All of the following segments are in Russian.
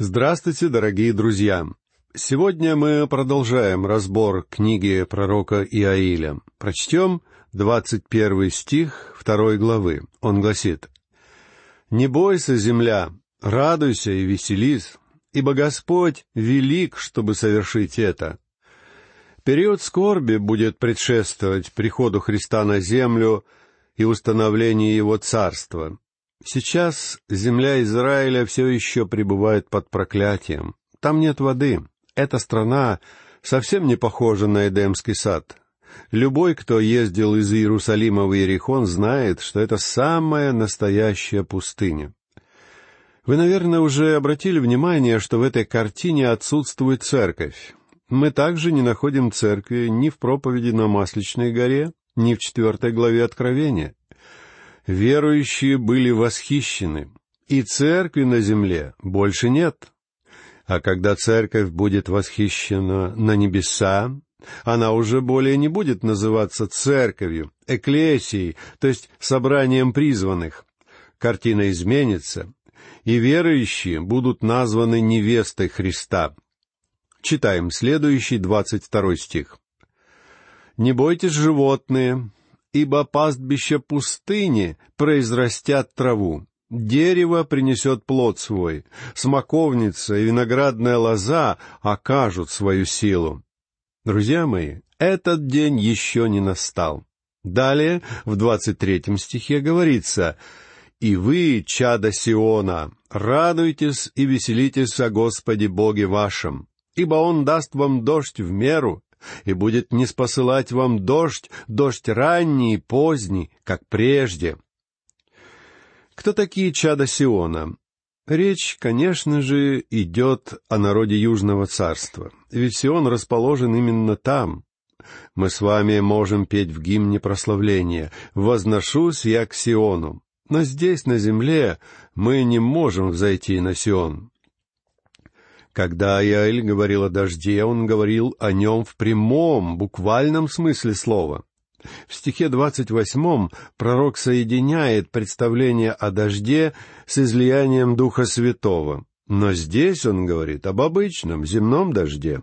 Здравствуйте, дорогие друзья! Сегодня мы продолжаем разбор книги пророка Иаиля. Прочтем двадцать первый стих второй главы. Он гласит, «Не бойся, земля, радуйся и веселись, ибо Господь велик, чтобы совершить это». Период скорби будет предшествовать приходу Христа на землю и установлению Его Царства. Сейчас земля Израиля все еще пребывает под проклятием. Там нет воды. Эта страна совсем не похожа на Эдемский сад. Любой, кто ездил из Иерусалима в Иерихон, знает, что это самая настоящая пустыня. Вы, наверное, уже обратили внимание, что в этой картине отсутствует церковь. Мы также не находим церкви ни в проповеди на Масличной горе, ни в четвертой главе Откровения. Верующие были восхищены, и церкви на земле больше нет. А когда церковь будет восхищена на небеса, она уже более не будет называться церковью, эклесией, то есть собранием призванных. Картина изменится, и верующие будут названы невестой Христа. Читаем следующий двадцать второй стих. «Не бойтесь, животные, ибо пастбища пустыни произрастят траву, дерево принесет плод свой, смоковница и виноградная лоза окажут свою силу. Друзья мои, этот день еще не настал. Далее, в двадцать третьем стихе говорится, «И вы, чада Сиона, радуйтесь и веселитесь о Господе Боге вашем, ибо Он даст вам дождь в меру, и будет не спосылать вам дождь, дождь ранний и поздний, как прежде. Кто такие чада Сиона? Речь, конечно же, идет о народе Южного Царства, ведь Сион расположен именно там. Мы с вами можем петь в гимне прославления «Возношусь я к Сиону», но здесь, на земле, мы не можем взойти на Сион. Когда Иаиль говорил о дожде, он говорил о нем в прямом, буквальном смысле слова. В стихе двадцать восьмом пророк соединяет представление о дожде с излиянием Духа Святого. Но здесь он говорит об обычном земном дожде.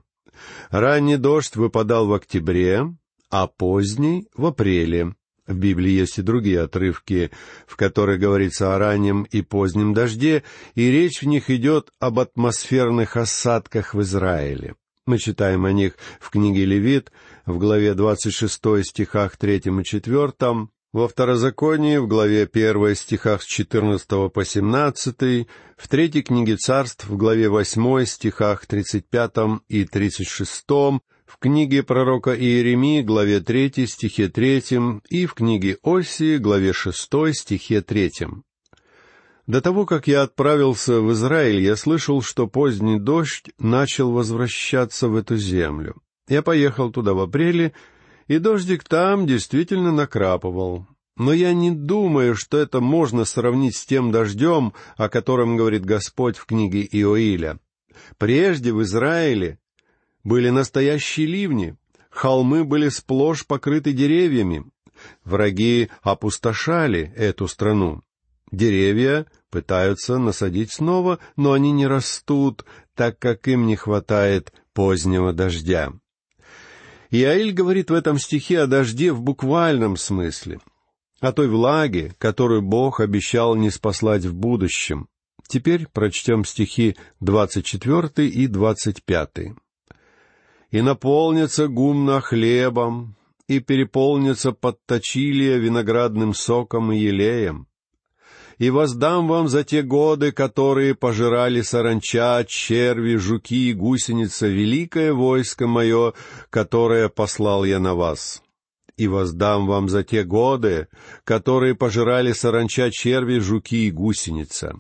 Ранний дождь выпадал в октябре, а поздний — в апреле. В Библии есть и другие отрывки, в которых говорится о раннем и позднем дожде, и речь в них идет об атмосферных осадках в Израиле. Мы читаем о них в книге Левит, в главе 26 стихах 3 и 4, во Второзаконии, в главе 1 стихах с 14 по 17, в Третьей книге Царств, в главе 8 стихах 35 и 36, в книге пророка Иеремии, главе 3, стихе 3, и в книге Осии, главе 6, стихе 3. До того, как я отправился в Израиль, я слышал, что поздний дождь начал возвращаться в эту землю. Я поехал туда в апреле, и дождик там действительно накрапывал. Но я не думаю, что это можно сравнить с тем дождем, о котором говорит Господь в книге Иоиля. Прежде в Израиле были настоящие ливни, холмы были сплошь покрыты деревьями. Враги опустошали эту страну. Деревья пытаются насадить снова, но они не растут, так как им не хватает позднего дождя. Иаиль говорит в этом стихе о дожде в буквальном смысле, о той влаге, которую Бог обещал не спаслать в будущем. Теперь прочтем стихи двадцать четвертый и двадцать пятый и наполнится гумна хлебом, и переполнится подточилие виноградным соком и елеем. И воздам вам за те годы, которые пожирали саранча, черви, жуки и гусеница, великое войско мое, которое послал я на вас. И воздам вам за те годы, которые пожирали саранча, черви, жуки и гусеница.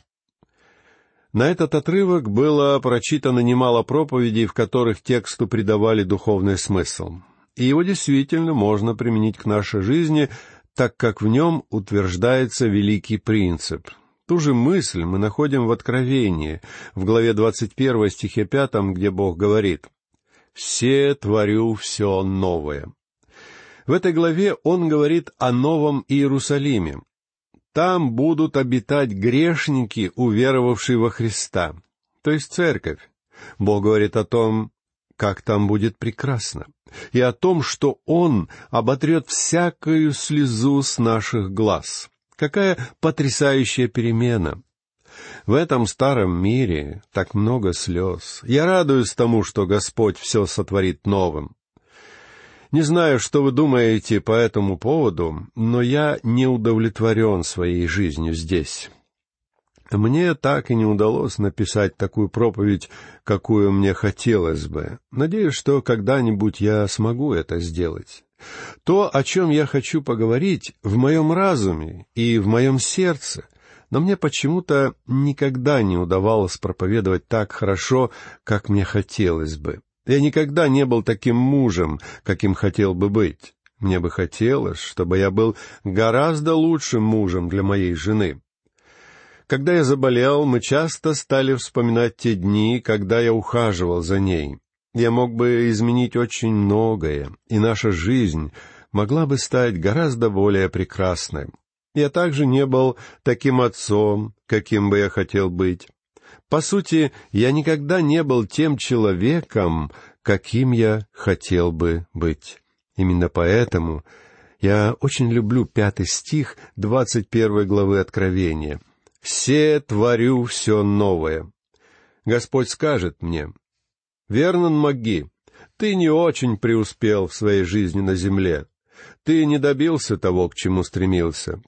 На этот отрывок было прочитано немало проповедей, в которых тексту придавали духовный смысл. И его действительно можно применить к нашей жизни, так как в нем утверждается великий принцип. Ту же мысль мы находим в Откровении, в главе 21 стихе 5, где Бог говорит «Все творю все новое». В этой главе он говорит о новом Иерусалиме, там будут обитать грешники, уверовавшие во Христа. то есть церковь. Бог говорит о том, как там будет прекрасно, и о том, что Он оботрет всякую слезу с наших глаз. Какая потрясающая перемена! В этом старом мире так много слез. Я радуюсь тому, что Господь все сотворит новым. Не знаю, что вы думаете по этому поводу, но я не удовлетворен своей жизнью здесь. Мне так и не удалось написать такую проповедь, какую мне хотелось бы. Надеюсь, что когда-нибудь я смогу это сделать. То, о чем я хочу поговорить, в моем разуме и в моем сердце, но мне почему-то никогда не удавалось проповедовать так хорошо, как мне хотелось бы. Я никогда не был таким мужем, каким хотел бы быть. Мне бы хотелось, чтобы я был гораздо лучшим мужем для моей жены. Когда я заболел, мы часто стали вспоминать те дни, когда я ухаживал за ней. Я мог бы изменить очень многое, и наша жизнь могла бы стать гораздо более прекрасной. Я также не был таким отцом, каким бы я хотел быть. По сути, я никогда не был тем человеком, каким я хотел бы быть. Именно поэтому я очень люблю пятый стих двадцать первой главы Откровения — «Все творю все новое». Господь скажет мне, «Вернон Маги, ты не очень преуспел в своей жизни на земле. Ты не добился того, к чему стремился.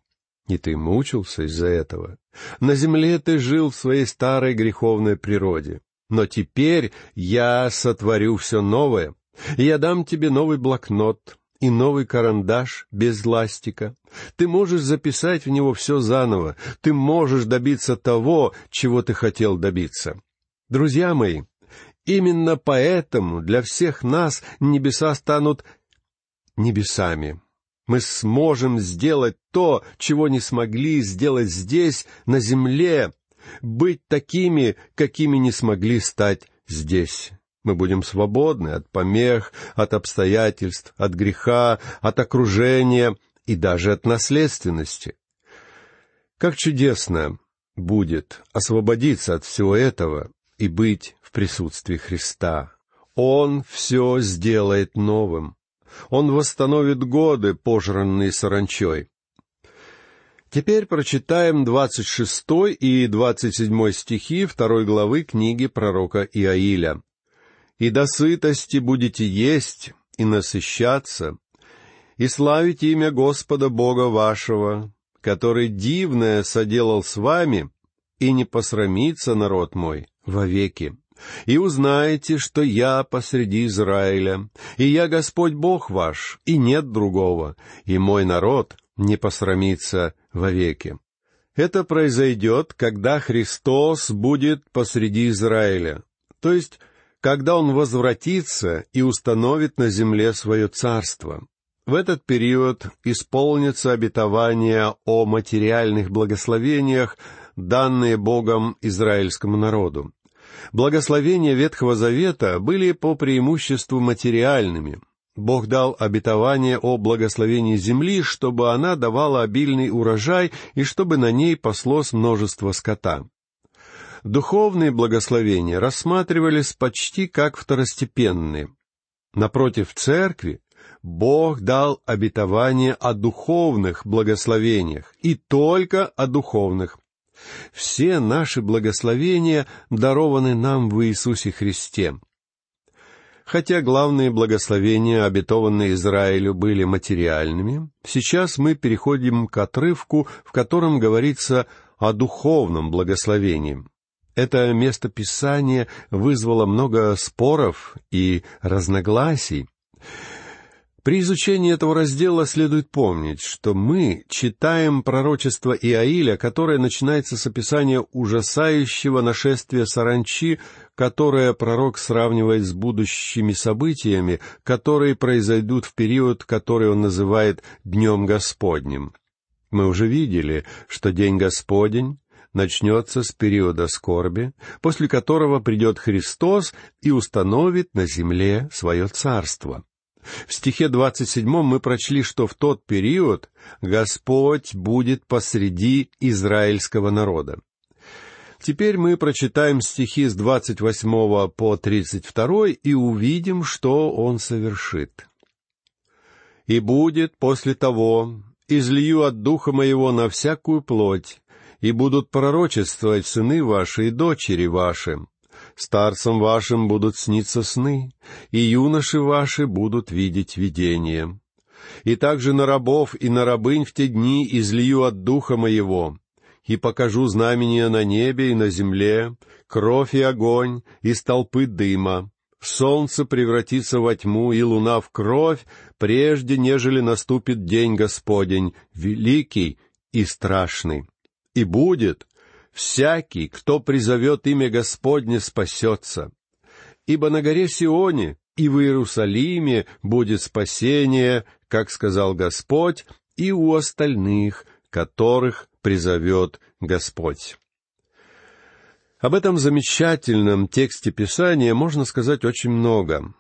И ты мучился из-за этого. На земле ты жил в своей старой греховной природе. Но теперь я сотворю все новое. Я дам тебе новый блокнот, и новый карандаш без ластика. Ты можешь записать в него все заново. Ты можешь добиться того, чего ты хотел добиться. Друзья мои, именно поэтому для всех нас небеса станут небесами. Мы сможем сделать то, чего не смогли сделать здесь, на земле, быть такими, какими не смогли стать здесь. Мы будем свободны от помех, от обстоятельств, от греха, от окружения и даже от наследственности. Как чудесно будет освободиться от всего этого и быть в присутствии Христа. Он все сделает новым. Он восстановит годы, пожранные саранчой. Теперь прочитаем двадцать шестой и двадцать седьмой стихи второй главы книги пророка Иаиля и до сытости будете есть и насыщаться, и славить имя Господа Бога вашего, который дивное соделал с вами, и не посрамится народ мой вовеки. И узнаете, что я посреди Израиля, и я Господь Бог ваш, и нет другого, и мой народ не посрамится вовеки. Это произойдет, когда Христос будет посреди Израиля, то есть когда он возвратится и установит на земле свое царство. В этот период исполнится обетование о материальных благословениях, данные Богом израильскому народу. Благословения Ветхого Завета были по преимуществу материальными. Бог дал обетование о благословении земли, чтобы она давала обильный урожай и чтобы на ней паслось множество скота духовные благословения рассматривались почти как второстепенные. Напротив церкви Бог дал обетование о духовных благословениях, и только о духовных. Все наши благословения дарованы нам в Иисусе Христе. Хотя главные благословения, обетованные Израилю, были материальными, сейчас мы переходим к отрывку, в котором говорится о духовном благословении. Это место Писания вызвало много споров и разногласий. При изучении этого раздела следует помнить, что мы читаем пророчество Иаиля, которое начинается с описания ужасающего нашествия саранчи, которое пророк сравнивает с будущими событиями, которые произойдут в период, который он называет «Днем Господним». Мы уже видели, что День Господень начнется с периода скорби, после которого придет Христос и установит на земле свое царство. В стихе двадцать седьмом мы прочли, что в тот период Господь будет посреди израильского народа. Теперь мы прочитаем стихи с 28 по 32 и увидим, что он совершит. «И будет после того, излию от духа моего на всякую плоть, и будут пророчествовать сыны ваши и дочери ваши. Старцам вашим будут сниться сны, и юноши ваши будут видеть видения. И также на рабов и на рабынь в те дни излию от духа моего, и покажу знамения на небе и на земле, кровь и огонь, и столпы дыма. Солнце превратится во тьму, и луна в кровь, прежде нежели наступит день Господень, великий и страшный. И будет, всякий, кто призовет имя Господне, спасется. Ибо на горе Сионе и в Иерусалиме будет спасение, как сказал Господь, и у остальных, которых призовет Господь. Об этом замечательном тексте Писания можно сказать очень много.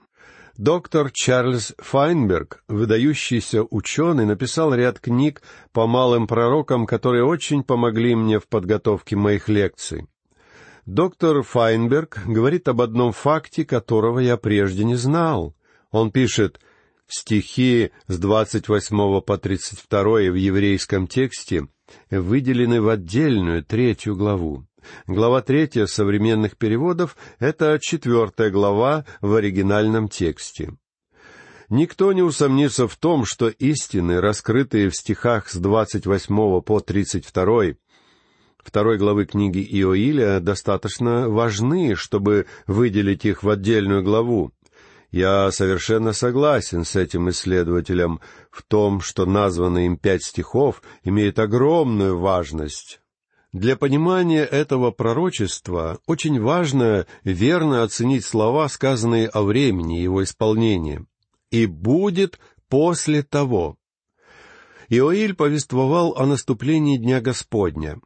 Доктор Чарльз Файнберг, выдающийся ученый, написал ряд книг по малым пророкам, которые очень помогли мне в подготовке моих лекций. Доктор Файнберг говорит об одном факте, которого я прежде не знал. Он пишет, стихи с 28 по 32 в еврейском тексте выделены в отдельную третью главу. Глава третья современных переводов — это четвертая глава в оригинальном тексте. Никто не усомнится в том, что истины, раскрытые в стихах с 28 по 32 второй главы книги Иоиля, достаточно важны, чтобы выделить их в отдельную главу. Я совершенно согласен с этим исследователем в том, что названные им пять стихов имеют огромную важность. Для понимания этого пророчества очень важно верно оценить слова, сказанные о времени его исполнения. «И будет после того». Иоиль повествовал о наступлении Дня Господня.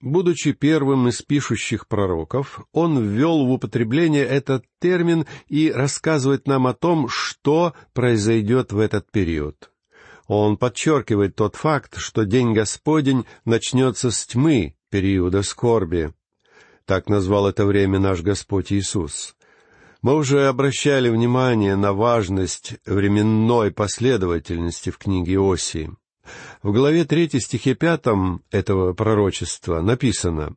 Будучи первым из пишущих пророков, он ввел в употребление этот термин и рассказывает нам о том, что произойдет в этот период. Он подчеркивает тот факт, что День Господень начнется с тьмы, периода скорби. Так назвал это время наш Господь Иисус. Мы уже обращали внимание на важность временной последовательности в книге Осии. В главе 3 стихе 5 этого пророчества написано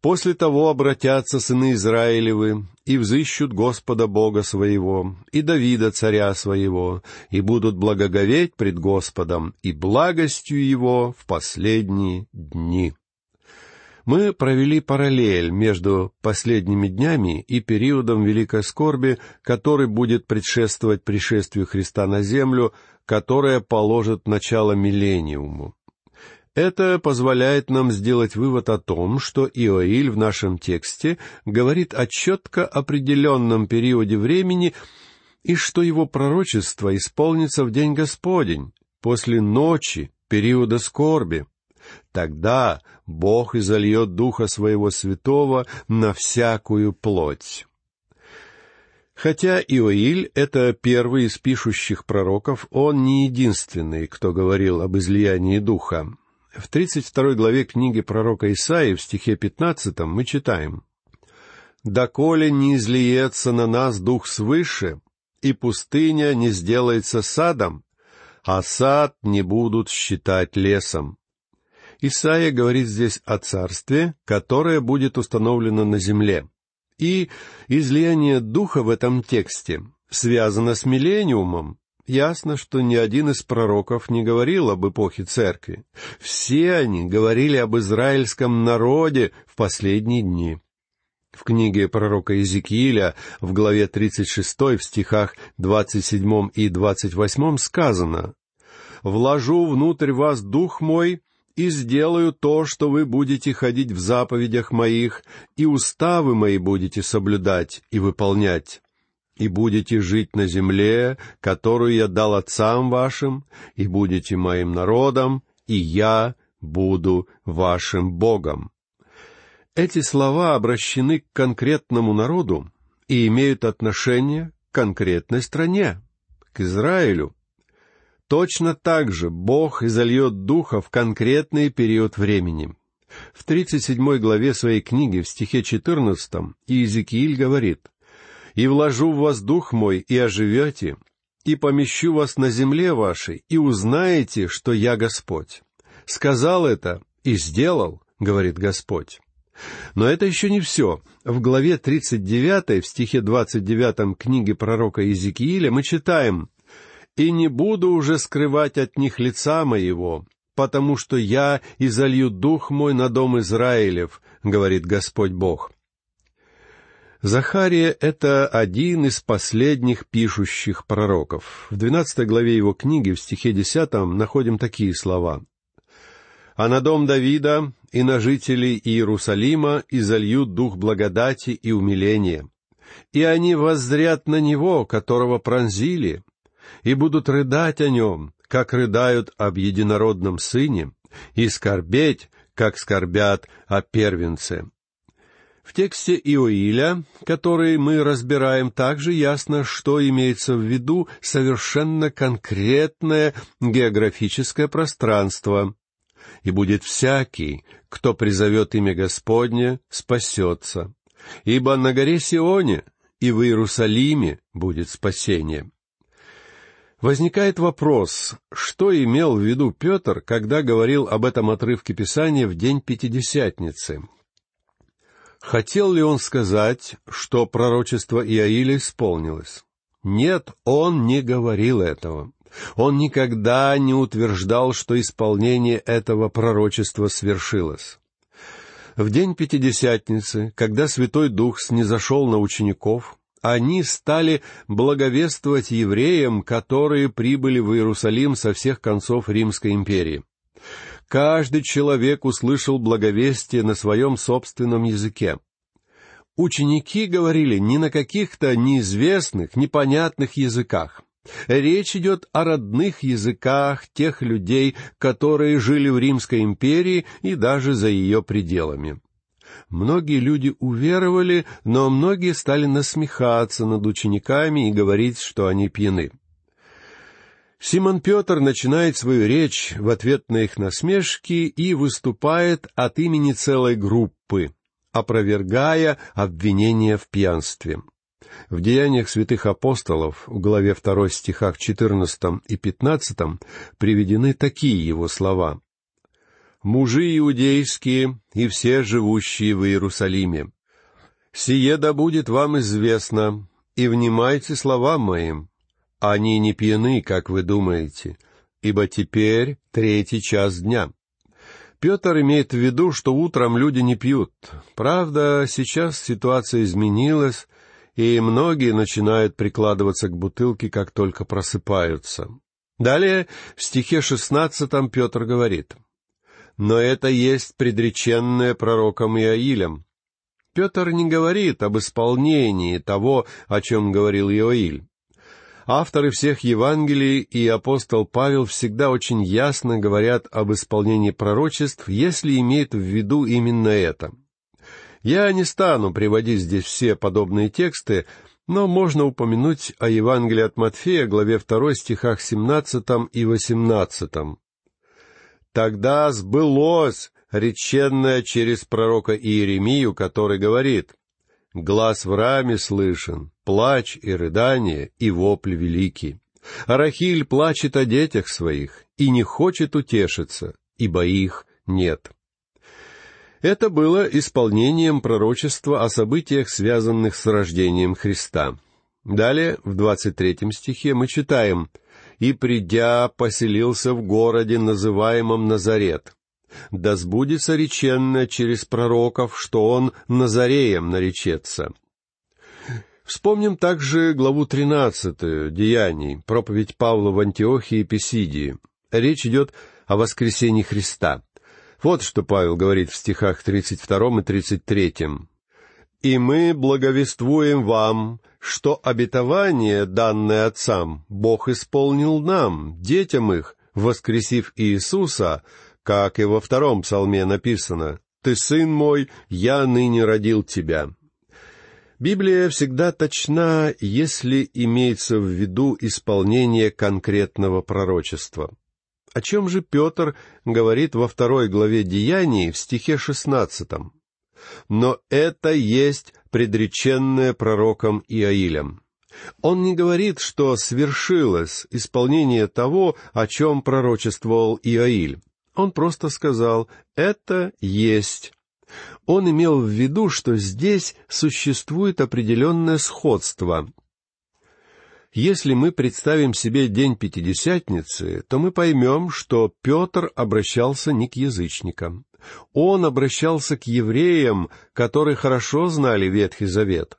«После того обратятся сыны Израилевы и взыщут Господа Бога своего, и Давида царя своего, и будут благоговеть пред Господом, и благостью его в последние дни». Мы провели параллель между последними днями и периодом великой скорби, который будет предшествовать пришествию Христа на землю, которая положит начало миллениуму. Это позволяет нам сделать вывод о том, что Иоиль в нашем тексте говорит о четко определенном периоде времени и что его пророчество исполнится в день Господень, после ночи, периода скорби. Тогда Бог изольет Духа Своего Святого на всякую плоть. Хотя Иоиль — это первый из пишущих пророков, он не единственный, кто говорил об излиянии Духа. В 32 главе книги пророка Исаии в стихе 15 мы читаем «Доколе не излиется на нас Дух свыше, и пустыня не сделается садом, а сад не будут считать лесом». Исаия говорит здесь о царстве, которое будет установлено на земле. И излияние духа в этом тексте связано с миллениумом. Ясно, что ни один из пророков не говорил об эпохе церкви. Все они говорили об израильском народе в последние дни. В книге пророка Иезекииля в главе 36 в стихах 27 и 28 сказано «Вложу внутрь вас дух мой, и сделаю то, что вы будете ходить в заповедях моих, и уставы мои будете соблюдать и выполнять, и будете жить на земле, которую я дал отцам вашим, и будете моим народом, и я буду вашим Богом». Эти слова обращены к конкретному народу и имеют отношение к конкретной стране, к Израилю. Точно так же Бог изольет Духа в конкретный период времени. В 37 главе своей книги в стихе 14 Иезекииль говорит «И вложу в вас дух мой, и оживете, и помещу вас на земле вашей, и узнаете, что я Господь». Сказал это и сделал, говорит Господь. Но это еще не все. В главе 39, в стихе 29 книги пророка Иезекииля мы читаем «И не буду уже скрывать от них лица моего, потому что я изолью дух мой на дом Израилев», — говорит Господь Бог. Захария — это один из последних пишущих пророков. В двенадцатой главе его книги, в стихе десятом, находим такие слова. «А на дом Давида и на жителей Иерусалима изольют дух благодати и умиления, и они воззрят на него, которого пронзили, и будут рыдать о нем, как рыдают об единородном сыне, и скорбеть, как скорбят о первенце». В тексте Иоиля, который мы разбираем, также ясно, что имеется в виду совершенно конкретное географическое пространство. «И будет всякий, кто призовет имя Господне, спасется. Ибо на горе Сионе и в Иерусалиме будет спасение». Возникает вопрос, что имел в виду Петр, когда говорил об этом отрывке Писания в день Пятидесятницы, Хотел ли он сказать, что пророчество Иаиля исполнилось? Нет, он не говорил этого. Он никогда не утверждал, что исполнение этого пророчества свершилось. В день Пятидесятницы, когда Святой Дух снизошел на учеников, они стали благовествовать евреям, которые прибыли в Иерусалим со всех концов Римской империи каждый человек услышал благовестие на своем собственном языке. Ученики говорили не на каких-то неизвестных, непонятных языках. Речь идет о родных языках тех людей, которые жили в Римской империи и даже за ее пределами. Многие люди уверовали, но многие стали насмехаться над учениками и говорить, что они пьяны. Симон Петр начинает свою речь в ответ на их насмешки и выступает от имени целой группы, опровергая обвинения в пьянстве. В Деяниях святых апостолов, в главе 2 стихах 14 и 15, приведены такие его слова. «Мужи иудейские и все живущие в Иерусалиме, сие да будет вам известно, и внимайте словам моим, они не пьяны, как вы думаете, ибо теперь третий час дня. Петр имеет в виду, что утром люди не пьют. Правда, сейчас ситуация изменилась, и многие начинают прикладываться к бутылке, как только просыпаются. Далее, в стихе шестнадцатом Петр говорит, «Но это есть предреченное пророком Иоилем». Петр не говорит об исполнении того, о чем говорил Иоиль. Авторы всех Евангелий и апостол Павел всегда очень ясно говорят об исполнении пророчеств, если имеют в виду именно это. Я не стану приводить здесь все подобные тексты, но можно упомянуть о Евангелии от Матфея, главе 2 стихах 17 и 18. «Тогда сбылось реченное через пророка Иеремию, который говорит, Глаз в раме слышен, плач и рыдание, и вопль великий. Арахиль плачет о детях своих и не хочет утешиться, ибо их нет. Это было исполнением пророчества о событиях, связанных с рождением Христа. Далее, в двадцать третьем стихе, мы читаем «И, придя, поселился в городе, называемом Назарет, да сбудется реченное через пророков, что он Назареем наречется. Вспомним также главу тринадцатую Деяний, проповедь Павла в Антиохии и Писидии. Речь идет о воскресении Христа. Вот что Павел говорит в стихах 32 и 33. «И мы благовествуем вам, что обетование, данное отцам, Бог исполнил нам, детям их, воскресив Иисуса, как и во втором псалме написано «Ты, сын мой, я ныне родил тебя». Библия всегда точна, если имеется в виду исполнение конкретного пророчества. О чем же Петр говорит во второй главе Деяний в стихе шестнадцатом? «Но это есть предреченное пророком Иаилем». Он не говорит, что свершилось исполнение того, о чем пророчествовал Иаиль. Он просто сказал «это есть». Он имел в виду, что здесь существует определенное сходство. Если мы представим себе день Пятидесятницы, то мы поймем, что Петр обращался не к язычникам. Он обращался к евреям, которые хорошо знали Ветхий Завет.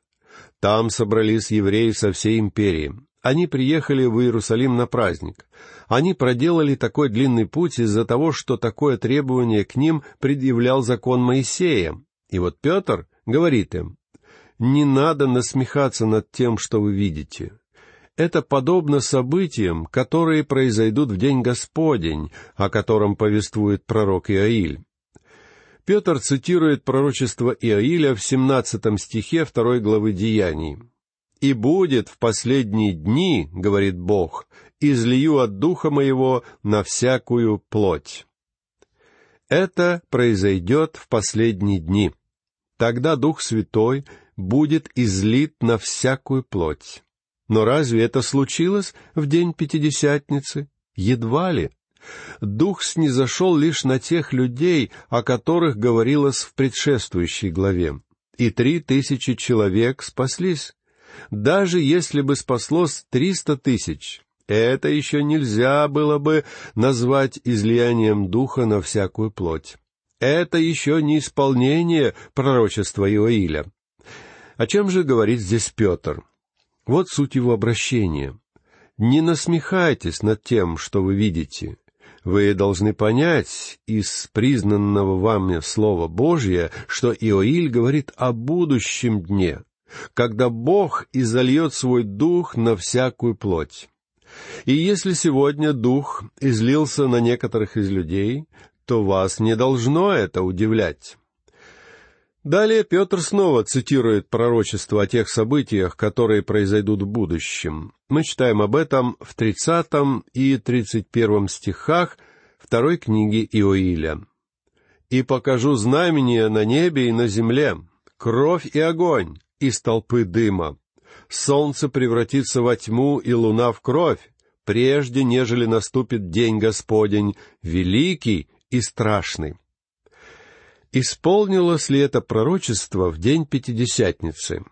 Там собрались евреи со всей империи. Они приехали в Иерусалим на праздник. Они проделали такой длинный путь из-за того, что такое требование к ним предъявлял закон Моисея. И вот Петр говорит им, «Не надо насмехаться над тем, что вы видите. Это подобно событиям, которые произойдут в день Господень, о котором повествует пророк Иаиль. Петр цитирует пророчество Иаиля в 17 стихе второй главы Деяний. «И будет в последние дни, — говорит Бог, — излию от духа моего на всякую плоть». Это произойдет в последние дни. Тогда Дух Святой будет излит на всякую плоть. Но разве это случилось в день Пятидесятницы? Едва ли. Дух снизошел лишь на тех людей, о которых говорилось в предшествующей главе. И три тысячи человек спаслись. Даже если бы спаслось триста тысяч, это еще нельзя было бы назвать излиянием духа на всякую плоть. Это еще не исполнение пророчества Иоиля. О чем же говорит здесь Петр? Вот суть его обращения. Не насмехайтесь над тем, что вы видите. Вы должны понять из признанного вами Слова Божье, что Иоиль говорит о будущем дне, когда Бог изольет свой дух на всякую плоть. И если сегодня дух излился на некоторых из людей, то вас не должно это удивлять. Далее Петр снова цитирует пророчество о тех событиях, которые произойдут в будущем. Мы читаем об этом в 30 и 31 стихах второй книги Иоиля. «И покажу знамения на небе и на земле, кровь и огонь из толпы дыма. Солнце превратится во тьму и луна в кровь, прежде нежели наступит день Господень, великий и страшный». Исполнилось ли это пророчество в день Пятидесятницы?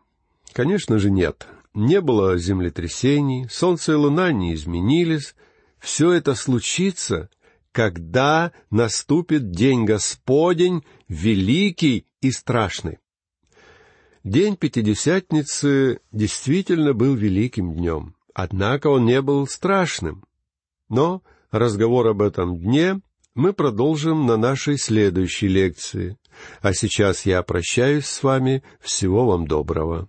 Конечно же нет. Не было землетрясений, солнце и луна не изменились. Все это случится, когда наступит день Господень, великий и страшный. День Пятидесятницы действительно был великим днем, однако он не был страшным. Но разговор об этом дне мы продолжим на нашей следующей лекции. А сейчас я прощаюсь с вами. Всего вам доброго.